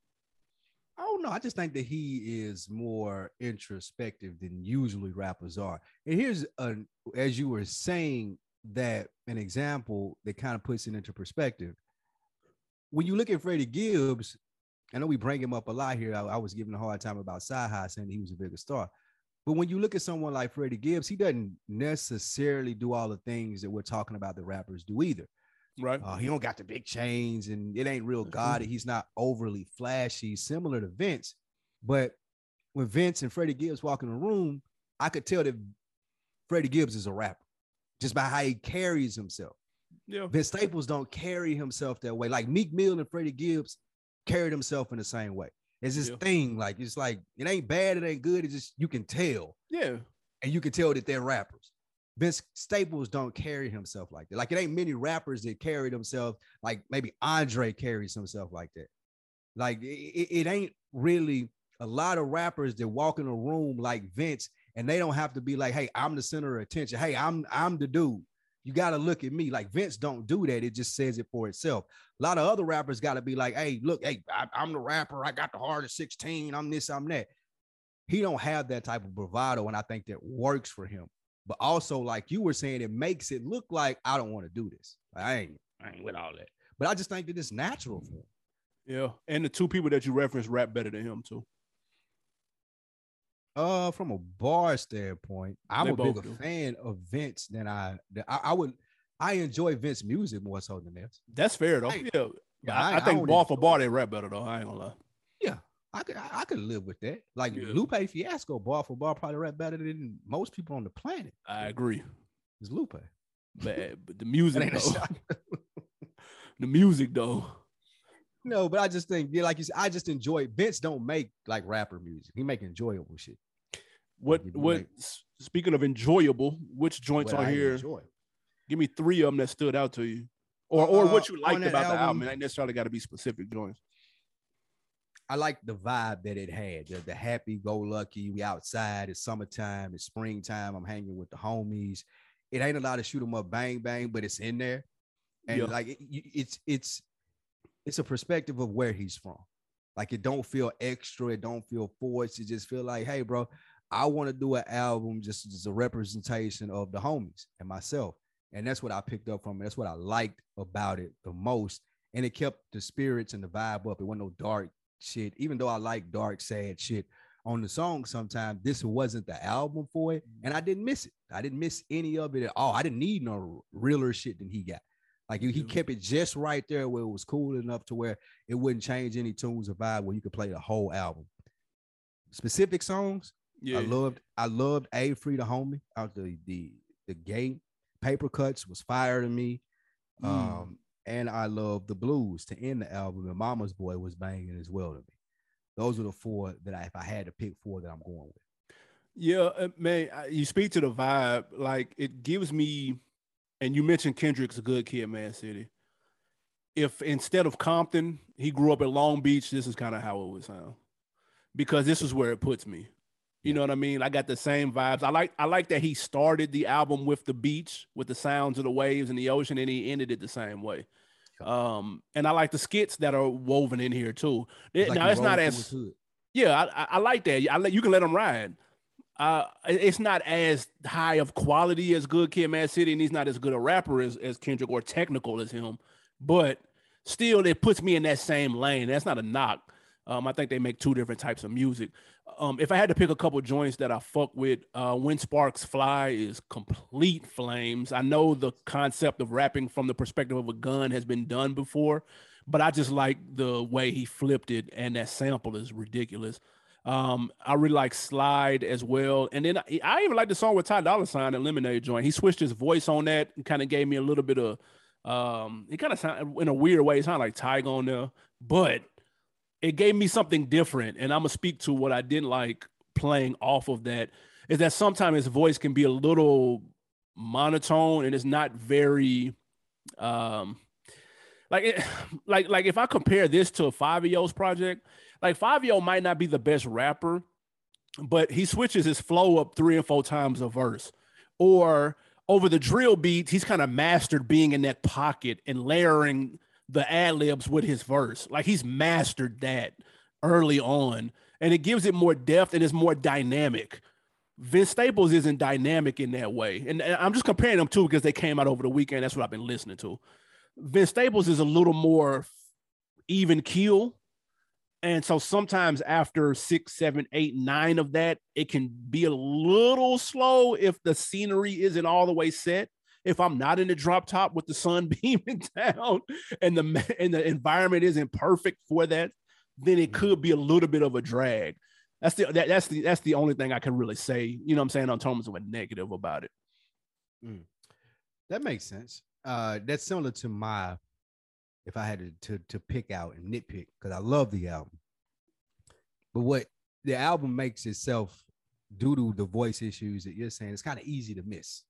I don't know. I just think that he is more introspective than usually rappers are. And here's a, as you were saying that an example that kind of puts it into perspective. When you look at Freddie Gibbs, I know we bring him up a lot here. I, I was giving a hard time about CyHi saying he was a bigger star. But when you look at someone like Freddie Gibbs, he doesn't necessarily do all the things that we're talking about the rappers do either. Right. Uh, he don't got the big chains and it ain't real gaudy. He's not overly flashy, similar to Vince. But when Vince and Freddie Gibbs walk in the room, I could tell that Freddie Gibbs is a rapper just by how he carries himself. Yeah. Vince Staples don't carry himself that way. Like Meek Mill and Freddie Gibbs carried himself in the same way. It's this Yeah. thing, like it's like it ain't bad, it ain't good. It's just you can tell, Yeah. and you can tell that they're rappers. Vince Staples don't carry himself like that. Like it ain't many rappers that carry themselves like maybe Andre carries himself like that. Like it, it- ain't really a lot of rappers that walk in a room like Vince, and they don't have to be like, "Hey, I'm the center of attention. Hey, I'm I'm the dude." You got to look at me. Like Vince don't do that. It just says it for itself. A lot of other rappers got to be like, "Hey, look, hey, I, I'm the rapper. I got the heart of 16. I'm this, I'm that." He don't have that type of bravado, and I think that works for him. But also, like you were saying, it makes it look like I don't want to do this. Like, I ain't, I ain't with all that. But I just think that it's natural for him. Yeah. And the two people that you referenced rap better than him too. Uh, from a bar standpoint, I'm They a bigger do. fan of Vince than I. than- I, I would. I enjoy Vince music more so than this. That's fair though. Yeah. yeah, I, I- I I think don't bar for bar they rap better though. I ain't gonna lie. I could. I, could live with that. Like Yeah. Lupe Fiasco, bar for bar, probably rap better than most people on the planet. I agree. It's Lupe? But, but the music though. the music though. No, but I just think, yeah, like you said, I just enjoy. Vince don't make like rapper music. He make enjoyable shit. What you what like- s- speaking of enjoyable, which joints what on I here? enjoy. Give me three of them that stood out to you. Or or what Uh, you liked about the album. album- It ain't necessarily got to be specific joints. I like the vibe that it had. The, the happy go lucky. We outside. It's summertime. It's springtime. I'm hanging with the homies. It ain't a lot of shoot 'em up, bang bang, but it's in there. And Yeah. like it, it's it's it's a perspective of where he's from. Like it don't feel extra. It don't feel forced. It just feel like, hey, bro, I want to do an album just as a representation of the homies and myself. And that's what I picked up from it. That's what I liked about it the most. And it kept the spirits and the vibe up. It wasn't no dark shit. Even though I like dark, sad shit on the song sometimes, this wasn't the album for it. And I didn't miss it. I didn't miss any of it at all. I didn't need no realer shit than he got. Like he kept it just right there where it was cool enough to where it wouldn't change any tunes or vibe where you could play the whole album. Specific songs, Yeah. I loved I loved A Free the Homie out the the the gate. Paper cuts was fire to me. Mm. Um, and I love the blues to end the album. And Mama's Boy was banging as well to me. Those are the four that I, if I had to pick four, that I'm going with. Yeah, uh, man, you speak to the vibe. Like it gives me, and you mentioned Kendrick's a good kid, man, city. If instead of Compton, he grew up in Long Beach, this is kind of how it would sound, because this is where it puts me. You know what I mean? I got the same vibes. I like I like that he started the album with the beach, with the sounds of the waves and the ocean, and he ended it the same way. Um, and I like the skits that are woven in here too. It- Like now it's not as hood. yeah, I, I, I like that. I let you can let them ride. Uh, it's not as high of quality as Good Kid, Mad City, and he's not as good a rapper as, as Kendrick or technical as him. But still, it puts me in that same lane. That's not a knock. Um, I think they make two different types of music. Um, if I had to pick a couple joints that I fuck with, uh, When Sparks Fly is complete flames. I know the concept of rapping from the perspective of a gun has been done before, but I just like the way he flipped it, and that sample is ridiculous. Um, I really like Slide as well, and then I, I even like the song with Ty Dolla Sign and Lemonade Joint. He switched his voice on that and kind of gave me a little bit of, um, it kind of sounded in a weird way. It sounded like Tyga on there, but it gave me something different. And I'm gonna speak to what I didn't like playing off of that is that sometimes his voice can be a little monotone and it's not very um like it, like like if I compare this to a Fivio's project, like Fivio might not be the best rapper, but he switches his flow up three and four times a verse. Or over the drill beats, he's kind of mastered being in that pocket and layering the ad libs with his verse. Like he's mastered that early on, and it gives it more depth and is more dynamic. Vince Staples isn't dynamic in that way, and I'm just comparing them too because they came out over the weekend. That's what I've been listening to. Vince Staples is a little more even keel. And so sometimes after six, seven, eight, nine of that, it can be a little slow if the scenery isn't all the way set. If I'm not in the drop top with the sun beaming down and the and the environment isn't perfect for that, then it could be a little bit of a drag. That's the that, that's the that's the only thing I can really say. You know what I'm saying on terms of a negative about it. Mm. That makes sense. Uh, that's similar to my if I had to to, to pick out and nitpick because I love the album. But what the album makes itself due to the voice issues that you're saying, it's kind of easy to miss.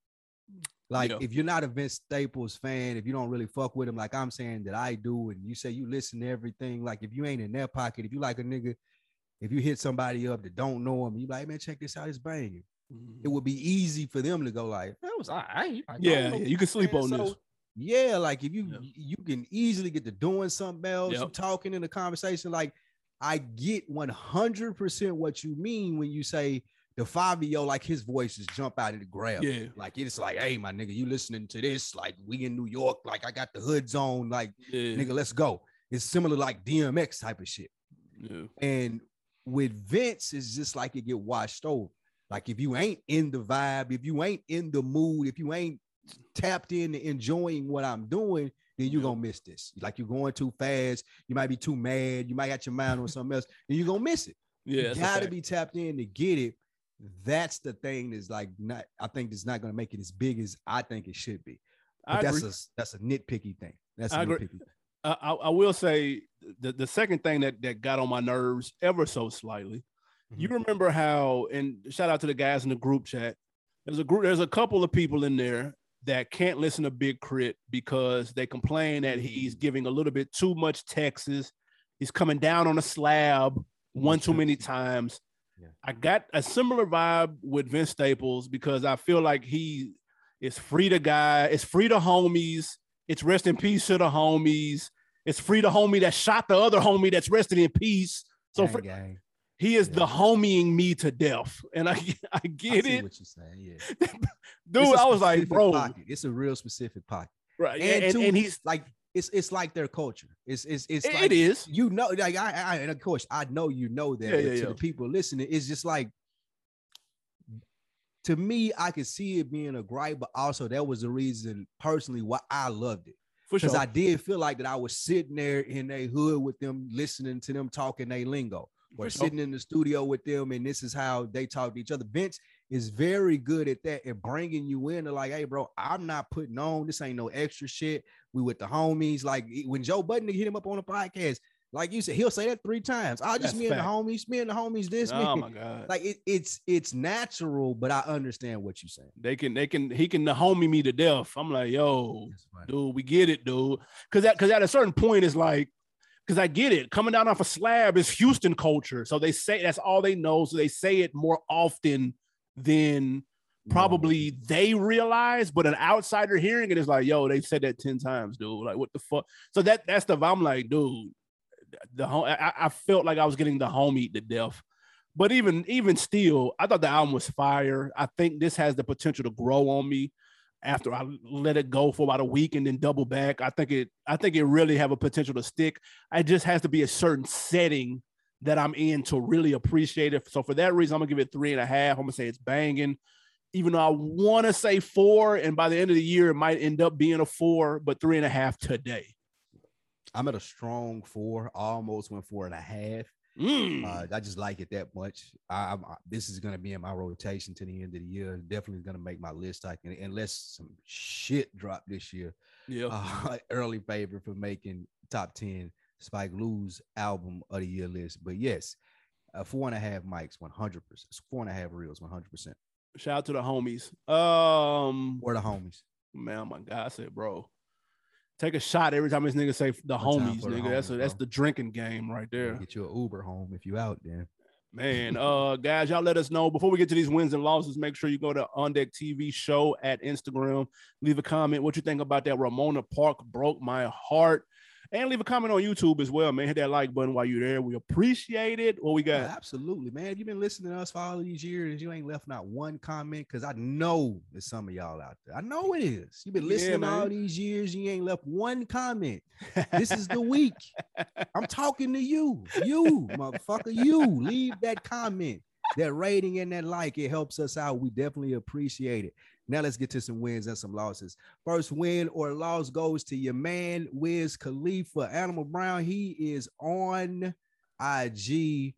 Like yeah. if you're not a Vince Staples fan, if you don't really fuck with him, like I'm saying that I do, and you say you listen to everything, like if you ain't in their pocket, if you like a nigga, if you hit somebody up that don't know him, you like, man, check this out, it's banging. Mm-hmm. It would be easy for them to go like, that was all right. yeah, yeah, you can sleep man. on so, this. Yeah, like if you you can easily get to doing something else, yep. talking in a conversation. Like I get 100% what you mean when you say the Fivio, like his voices jump out of the grab. Yeah. Like it's like, hey, my nigga, you listening to this? Like we in New York, like I got the hood zone, like yeah. nigga, let's go. It's similar like DMX type of shit. Yeah. And with Vince, it's just like it get washed over. Like if you ain't in the vibe, if you ain't in the mood, if you ain't tapped in to enjoying what I'm doing, then you're gonna miss this. Like you're going too fast, you might be too mad, you might have your mind on something else, and you're gonna miss it. Yeah, you gotta be tapped in to get it. That's the thing that's like not, I think it's not gonna make it as big as I think it should be. But I that's agree. a that's a nitpicky thing. That's a I nitpicky thing. I, I, will say the, the second thing that, that got on my nerves ever so slightly. Mm-hmm. You remember how, and shout out to the guys in the group chat. There's a group, there's a couple of people in there that can't listen to Big K.R.I.T. because they complain that he's mm. giving a little bit too much Texas. He's coming down on a slab one too many times. Yeah. I got a similar vibe with Vince Staples because I feel like he is free to guy, it's free to homies, it's rest in peace to the homies, it's free to homie that shot the other homie that's resting in peace. So gang, for, gang. He is yeah. the homieing me to death, and I I get I it. What you're saying, yeah, dude. I was like, bro, pocket. it's a real specific pocket, right? And, and, and he's like, it's it's like their culture. It's it's it's it, like, it is. You know, like I, I and of course I know you know that. Yeah, yeah, to yeah. the people listening, it's just like to me, I could see it being a gripe, but also that was the reason personally why I loved it. Because sure. I did feel like that I was sitting there in a hood with them, listening to them talking a lingo or sitting in the studio with them and this is how they talk to each other. Vince is very good at that and bringing you in to like, hey, bro, I'm not putting on this ain't no extra shit. We with the homies. Like when Joe Budden hit him up on a podcast, like you said, he'll say that three times. I just That's me fact. and the homies, me and the homies, this. Oh me. my god! Like it, it's it's natural, but I understand what you're saying. They can, they can, he can the homie me to death. I'm like, yo, dude, we get it, dude. Because that, because at a certain point, it's like because I get it. Coming down off a slab is Houston culture. So they say that's all they know. So they say it more often than probably they realize, but an outsider hearing it is like, yo, they said that 10 times, dude. Like, what the fuck? So that that's the I'm like, dude, the home I, I felt like I was getting the home eat to death. But even even still, I thought the album was fire. I think this has the potential to grow on me after I let it go for about a week and then double back. I think it I think it really have a potential to stick. It just has to be a certain setting that I'm in to really appreciate it. So for that reason, I'm gonna give it three and a half. I'm gonna say it's banging. Even though I want to say four, and by the end of the year, it might end up being a four, but three and a half today. I'm at a strong four, almost went four and a half. Mm. Uh, I just like it that much. I, I, this is to be in my rotation to the end of the year. Definitely to make my list. I can, unless some shit drop this year. Yeah. Uh, early favorite for making top 10 Spike Lee's album of the year list. But yes, uh, four and a half mics, 100%. Four and a half reels, 100%. Shout out to the homies. Um, Where the homies? Man, oh my God, I said, bro, take a shot every time this nigga say the One homies, nigga. The that's a, that's the drinking game right there. Get you an Uber home if you out there. Man, uh, guys, y'all let us know before we get to these wins and losses. Make sure you go to On Deck TV show at Instagram. Leave a comment what you think about that. Ramona Park broke my heart. And leave a comment on YouTube as well, man. Hit that like button while you're there. We appreciate it. What we got? Yeah, absolutely, man. You've been listening to us for all these years. You ain't left not one comment because I know there's some of y'all out there. I know it is. You've been listening yeah, all these years. You ain't left one comment. This is the week. I'm talking to you, you motherfucker. You leave that comment, that rating, and that like. It helps us out. We definitely appreciate it. Now let's get to some wins and some losses. First win or loss goes to your man Wiz Khalifa. Animal Brown, he is on IG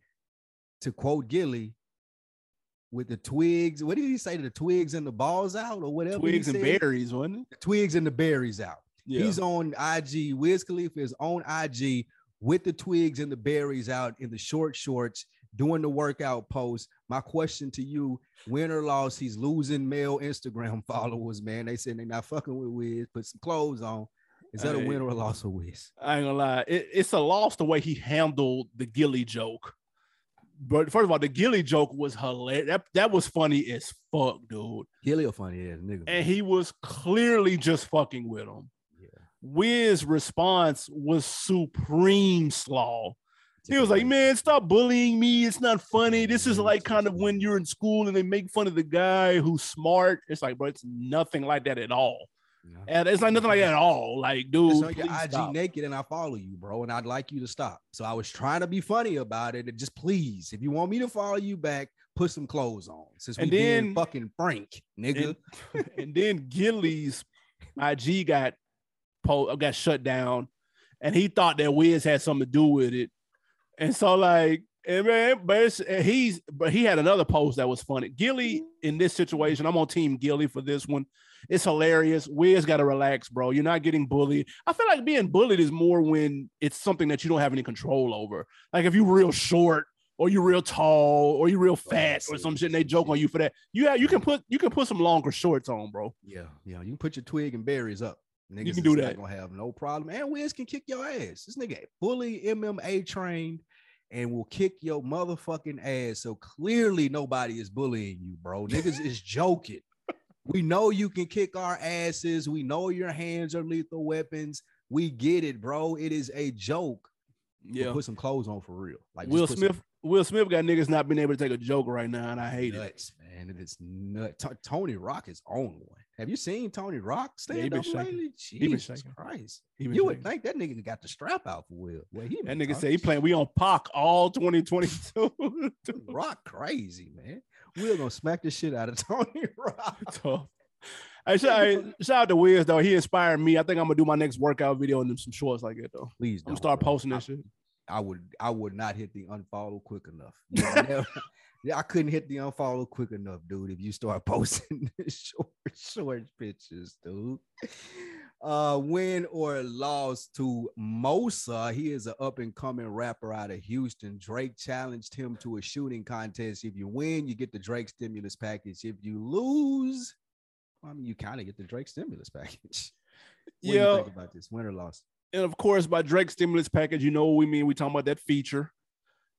to quote Gillie with the twigs. What did he say? To the twigs and the balls out or whatever. Twigs and berries, wasn't it? The twigs and the berries out. Yeah. He's on IG. Wiz Khalifa is on IG with the twigs and the berries out in the short shorts doing the workout post. My question to you: Win or loss, he's losing male Instagram followers. Man, they said they're not fucking with Wiz. Put some clothes on. Is that a win or a loss of Wiz? I ain't gonna lie, it, it's a loss the way he handled the Gillie joke. But first of all, the Gillie joke was hilarious. That, that was funny as fuck, dude. Gillie a funny ass nigga. And he was clearly just fucking with him. Yeah. Wiz's response was supreme slaw. He was like, man, stop bullying me. It's not funny. This is like kind of when you're in school and they make fun of the guy who's smart. It's like, bro, it's nothing like that at all. And it's like nothing like that at all. Like, dude, so your IG stop. naked and I follow you, bro, and I'd like you to stop. So I was trying to be funny about it. And just please, if you want me to follow you back, put some clothes on. Since we then fucking frank, nigga. And, and then Gillie's IG got po- got shut down, and he thought that Wiz had something to do with it. And so like, and man, but he's but he had another post that was funny. Gillie in this situation, I'm on team Gillie for this one. It's hilarious. Wiz got to relax, bro. You're not getting bullied. I feel like being bullied is more when it's something that you don't have any control over. Like if you're real short or you're real tall or you're real oh, fat or some shit and they joke on you for that. You have, you can put you can put some longer shorts on, bro. Yeah, yeah. You can put your twig and berries up. Niggas you can do that. Gonna have no problem. And Wiz can kick your ass. This nigga fully MMA trained and will kick your motherfucking ass. So clearly nobody is bullying you, bro. Niggas is joking. We know you can kick our asses. We know your hands are lethal weapons. We get it, bro. It is a joke. Yeah, but put some clothes on for real. Like Will Smith. Some... Will Smith got niggas not being able to take a joke right now, and I hate nuts, it. Man, it is nuts. T- Tony Rock is on one. Have you seen Tony Rock stand yeah, up lately? Jesus Christ. You shaking. would think that nigga got the strap out for Will. Well, he that nigga said he playing we on Pac all 2022. Rock crazy, man. Will gonna smack the shit out of Tony Rock. Tough. Hey, shout, shout out to Wiz though. He inspired me. I think I'm gonna do my next workout video and some shorts like that though. Please, don't, I'm start posting this I, shit. I would, I would not hit the unfollow quick enough. Yeah, I couldn't hit the unfollow quick enough, dude. If you start posting short, short pictures, dude. Uh, win or loss to Mosa. He is an up and coming rapper out of Houston. Drake challenged him to a shooting contest. If you win, you get the Drake stimulus package. If you lose, I mean, you kind of get the Drake stimulus package. What yeah. think about this win or loss? And of course, by Drake stimulus package, you know what we mean. We talking about that feature.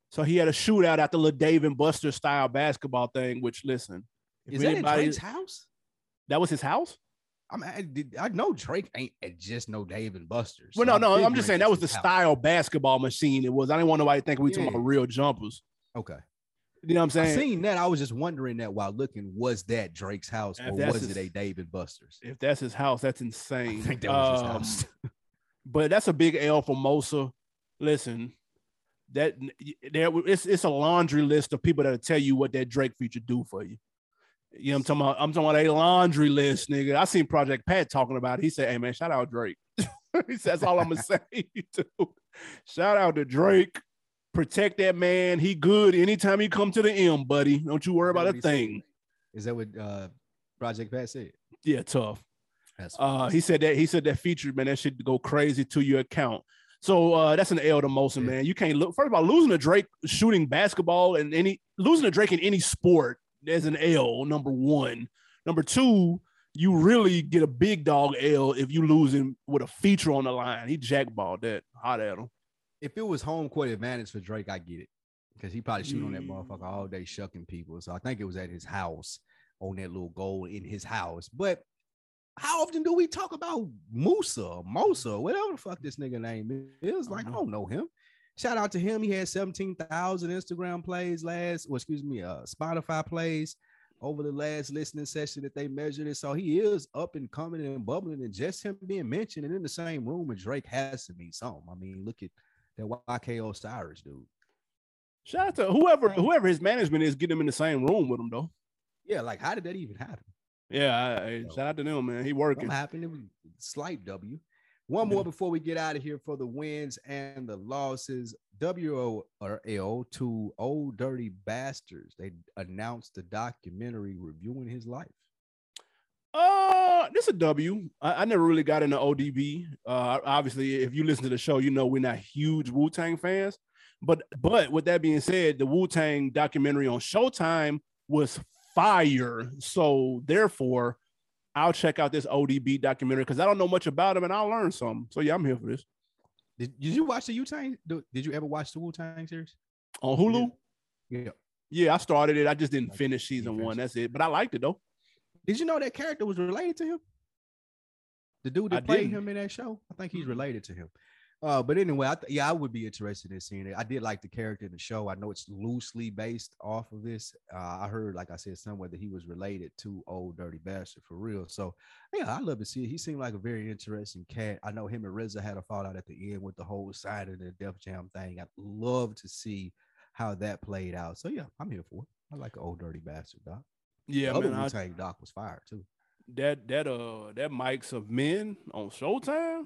So he had a shootout at the little Dave and Buster style basketball thing. Which listen, is that anybody, Drake's house? That was his house. I mean, I, I know Drake ain't just no Dave and Buster's. Well, no, no, I'm just saying that was the house. style basketball machine. It was. I didn't want nobody to think we yeah. talking about real jumpers. Okay. You know what I'm saying? I seen that. I was just wondering that while looking, was that Drake's house or was his, it a Dave and Buster's? If that's his house, that's insane. I think that was um, his house. but that's a big L for Mosa. Listen, that there it's it's a laundry list of people that'll tell you what that Drake feature do for you. You know, I'm talking about I'm talking about a laundry list, nigga. I seen Project Pat talking about it. He said, Hey man, shout out Drake. he says that's all I'm gonna say. Shout out to Drake. Protect that man. He good anytime he come to the M, buddy. Don't you worry about a thing. Is that what uh Project Pat said? Yeah, tough. That's uh he said that he said that feature, man, that should go crazy to your account. So uh, that's an L to Molson, man. You can't look first of all losing to Drake shooting basketball and any losing to Drake in any sport as an L. Number one, number two, you really get a big dog L if you lose him with a feature on the line. He jackballed that hot at him. If it was home court advantage for Drake, I get it. because he probably shoot on that Mm. motherfucker all day shucking people. So I think it was at his house on that little goal in his house. But how often do we talk about Musa, Mosa, whatever the fuck this nigga name is? Like, I don't know him. Shout out to him. He had 17,000 Instagram plays last, or excuse me, uh, Spotify plays over the last listening session that they measured it. So he is up and coming and bubbling, and just him being mentioned and in the same room with Drake has to mean something. I mean, look at that YK Osiris dude. Shout out to whoever whoever his management is, get him in the same room with him though. Yeah, like how did that even happen? Yeah, I, I- shout out to them, man. He working. It was a slight W. One more before we get out of here for the wins and the losses. W or L to Old Dirty Bastards. They announced the documentary reviewing his life. Uh, this a W. I, I never really got into ODB. Uh, obviously, if you listen to the show, you know we're not huge Wu Tang fans. But but with that being said, the Wu Tang documentary on Showtime was fire. So therefore, I'll check out this ODB documentary because I don't know much about him and I'll learn some. So yeah, I'm here for this Did, did you watch the Wu Tang? Did you ever watch the Wu Tang series? on Hulu. Yeah. Yeah, I started it. I just didn't finish season one. That's it. But I liked it though. Did you know that character was related to him? The dude that I played didn't. him in that show? I think he's hmm. related to him. Uh, but anyway, I th- yeah, I would be interested in seeing it. I did like the character in the show. I know it's loosely based off of this. Uh, I heard, like I said, somewhere that he was related to Old Dirty Bastard for real. So yeah, I love to see it. He seemed like a very interesting cat. I know him and RZA had a fallout at the end with the whole side of the Def Jam thing. I'd love to see how that played out. So yeah, I'm here for it. I like Old Dirty Bastard, doc. Yeah, the man. I- Wu Tang doc was fired too. that that uh that Mikes of Men on Showtime,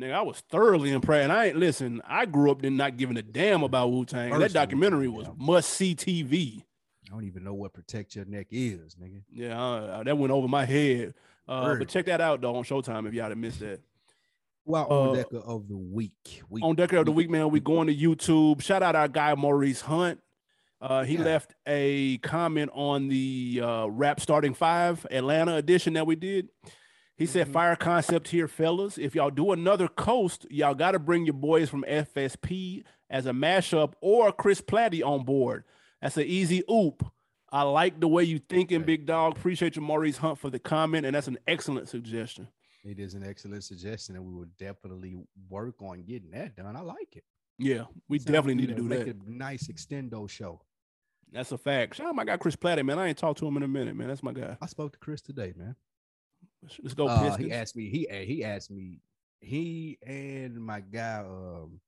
nigga, I was thoroughly impressed. And I ain't listen. I grew up then not giving a damn about Wu Tang. That documentary was yeah. must see TV. I don't even know what protect your neck is, nigga. Yeah, uh, that went over my head. Uh, but check that out though on Showtime if y'all had missed that. Well, on Uh, deck of the week. week on Decker of the week. Week, man, we going to YouTube. Shout out our guy Maurice Hunt. Uh, he Yeah. left a comment on the uh, Rap Starting Five Atlanta edition that we did. He said, Mhm. "Fire concept here, fellas. If y'all do another coast, y'all got to bring your boys from FSP as a mashup or Chris Platty on board. That's an easy oop. I like the way you thinking, big dog. Appreciate you, Maurice Hunt, for the comment, and that's an excellent suggestion. It is an excellent suggestion, and we will definitely work on getting that done. I like it. Yeah, we Sounds definitely need to do Make that. a nice extendo show. That's a fact. Shout out my guy Chris Platty, man. I ain't talked to him in a minute, man. That's my guy. I spoke to Chris today, man. Let's, go Uh, he asked me. He uh, he asked me. He and my guy, um,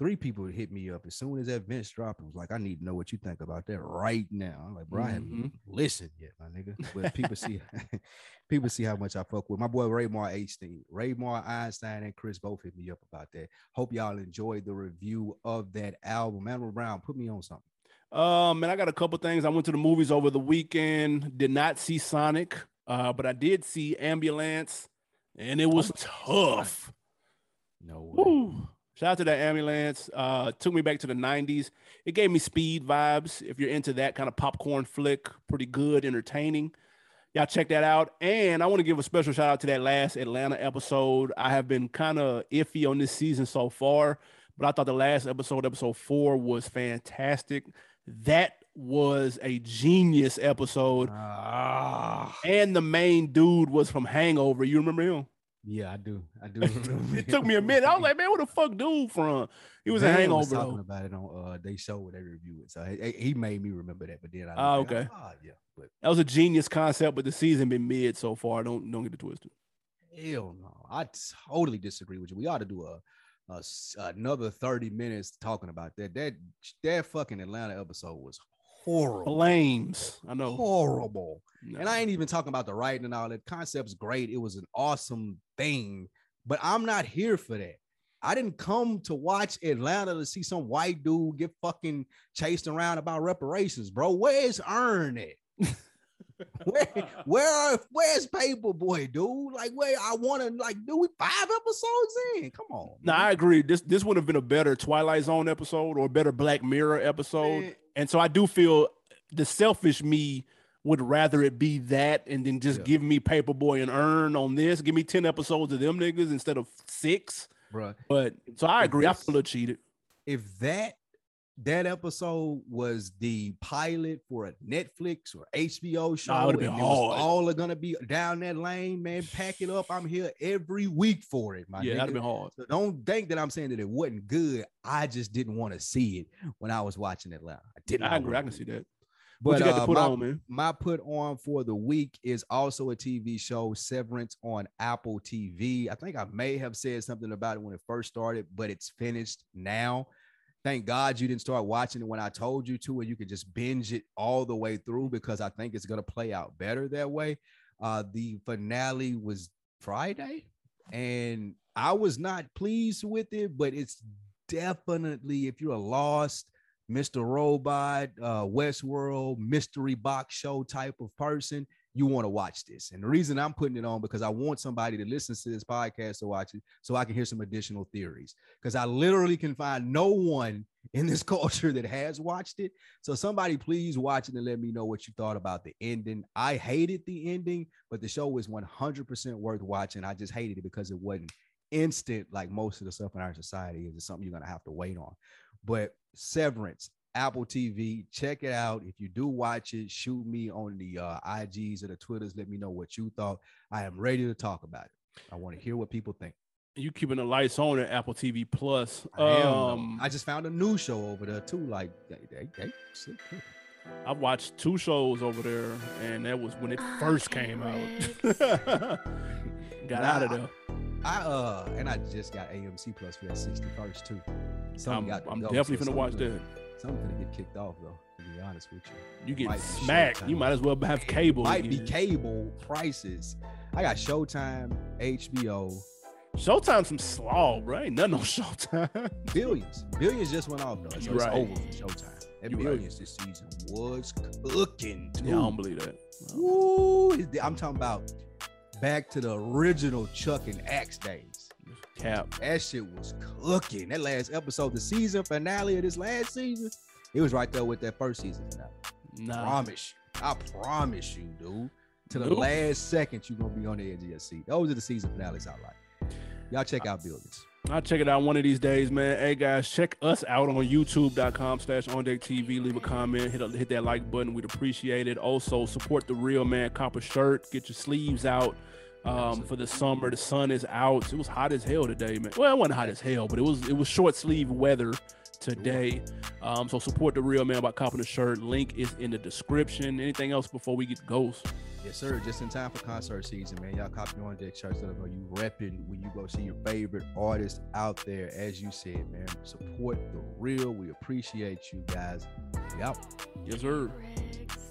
three people hit me up as soon as that Vince dropped. It was like, I need to know what you think about that right now. I'm like, Brian, Mhm. listened yet, my nigga. But people see, people see how much I fuck with my boy Raymar Einstein, Raymar Einstein, and Chris both hit me up about that. Hope y'all enjoyed the review of that album. Animal Brown, put me on something. Um, and I got a couple things. I went to the movies over the weekend. Did not see Sonic, uh, but I did see Ambulance, and it was tough. No way. Woo. Shout out to that ambulance. Uh, took me back to the 90s. It gave me speed vibes. If you're into that kind of popcorn flick, pretty good, entertaining. Y'all check that out. And I want to give a special shout out to that last Atlanta episode. I have been kind of iffy on this season so far, but I thought the last episode, episode four, was fantastic. That was a genius episode. Ah, And the main dude was from Hangover. You remember him? yeah, I do. I do. it took me a minute. I was like, man, where the fuck dude from? He was a hangover. Was talking though. about it on uh they show where they review it, so he, he made me remember that. But then I Ah, looked at it, okay. ah, yeah, but That was a genius concept, but the season been mid so far. Don't don't get it twisted. hell no, I totally disagree with you. We ought to do a, another thirty minutes talking about that. That that fucking Atlanta episode was horrible, Flames. I know. horrible. No. And I ain't even talking about the writing and all that. Concept's great. It was an awesome thing, but I'm not here for that. I didn't come to watch Atlanta to see some white dude get fucking chased around about reparations, bro. Where's Earn at? where, where, where's Paperboy, dude? Like, where I want to, like, do we five episodes in? Come on, No, man. I agree. This this would have been a better Twilight Zone episode or a better Black Mirror episode. Man, And so I do feel the selfish me would rather it be that and then just Yeah. give me Paperboy and Earn on this. Give me 10 episodes of them niggas instead of six. But so I If agree. I this- feel cheated. if that that episode was the pilot for a Netflix or HBO show, Nah, it been it hard. all are gonna be down that lane, man. Pack it up. I'm here every week for it, my yeah, nigga. that'd been hard. So don't think that I'm saying that it wasn't good. I just didn't want to see it when I was watching Atlanta. I didn't. I agree. I can see that. But you got uh, to put my, on, man? my put on for the week is also a TV show, Severance on Apple TV. I think I may have said something about it when it first started, but it's finished now. Thank God you didn't start watching it when I told you to, and you could just binge it all the way through because I think it's going to play out better that way. Uh, the finale was Friday, and I was not pleased with it, but it's definitely if you're a lost Mr. Robot, uh, Westworld, mystery box show type of person, you want to watch this. And the reason I'm putting it on because I want somebody to listen to this podcast to watch it so I can hear some additional theories. Because I literally can find no one in this culture that has watched it. So somebody please watch it and let me know what you thought about the ending. I hated the ending, but the show was 100% worth watching. I just hated it because it wasn't instant like most of the stuff in our society is. It's something you're gonna have to wait on. But Severance, Apple TV, check it out. If you do watch it, shoot me on the uh, IGs or the Twitters. Let me know what you thought. I am ready to talk about it. I want to hear what people think. You keeping the lights on at Apple TV Plus. I am. Um, I just found a new show over there too. Like they, they, they slick cooking. I've watched two shows over there, and that was when it first came out. Got out of there. I uh and I just got AMC Plus for that 61st too. Something I'm, got to I'm definitely gonna watch something that. Something gonna get kicked off though. To be honest with you. You get might smacked. You might as well have cable. Might be cable prices. I got Showtime, HBO, Showtime some slaw, bro. Ain't nothing on Showtime. Billions. Billions just went off though. So You it's right. over for Showtime. That You right. Billions this season was cooking. Too. yeah, I don't believe that. No. Woo, I'm talking about back to the original Chuck and Axe days. Cap. That shit was cooking. That last episode, the season finale of this last season, it was right there with that first season finale. Nah. Promise. you. I promise you, dude. To the Nope. last second, you're gonna be on the edge of your seat. Those are the season finales I like. Y'all check out Billions. I'll check it out one of these days, man. Hey guys, check us out on youtube.com slash on deck TV. Leave a comment, hit a, hit that like button. We'd appreciate it. Also, support the real man copper shirt. Get your sleeves out um, for the summer. The sun is out. It was hot as hell today, man. Well, it wasn't hot as hell, but it was it was short sleeve weather today. Um, so support the real man by copping the shirt. Link is in the description. Anything else before we get to ghost? Yes, sir. Just in time for concert season, man. Y'all copy on deck shirts. Let them know you repping when you go see your favorite artist out there. As you said, man, support the real. We appreciate you guys. Yep. Yes, sir. Bricks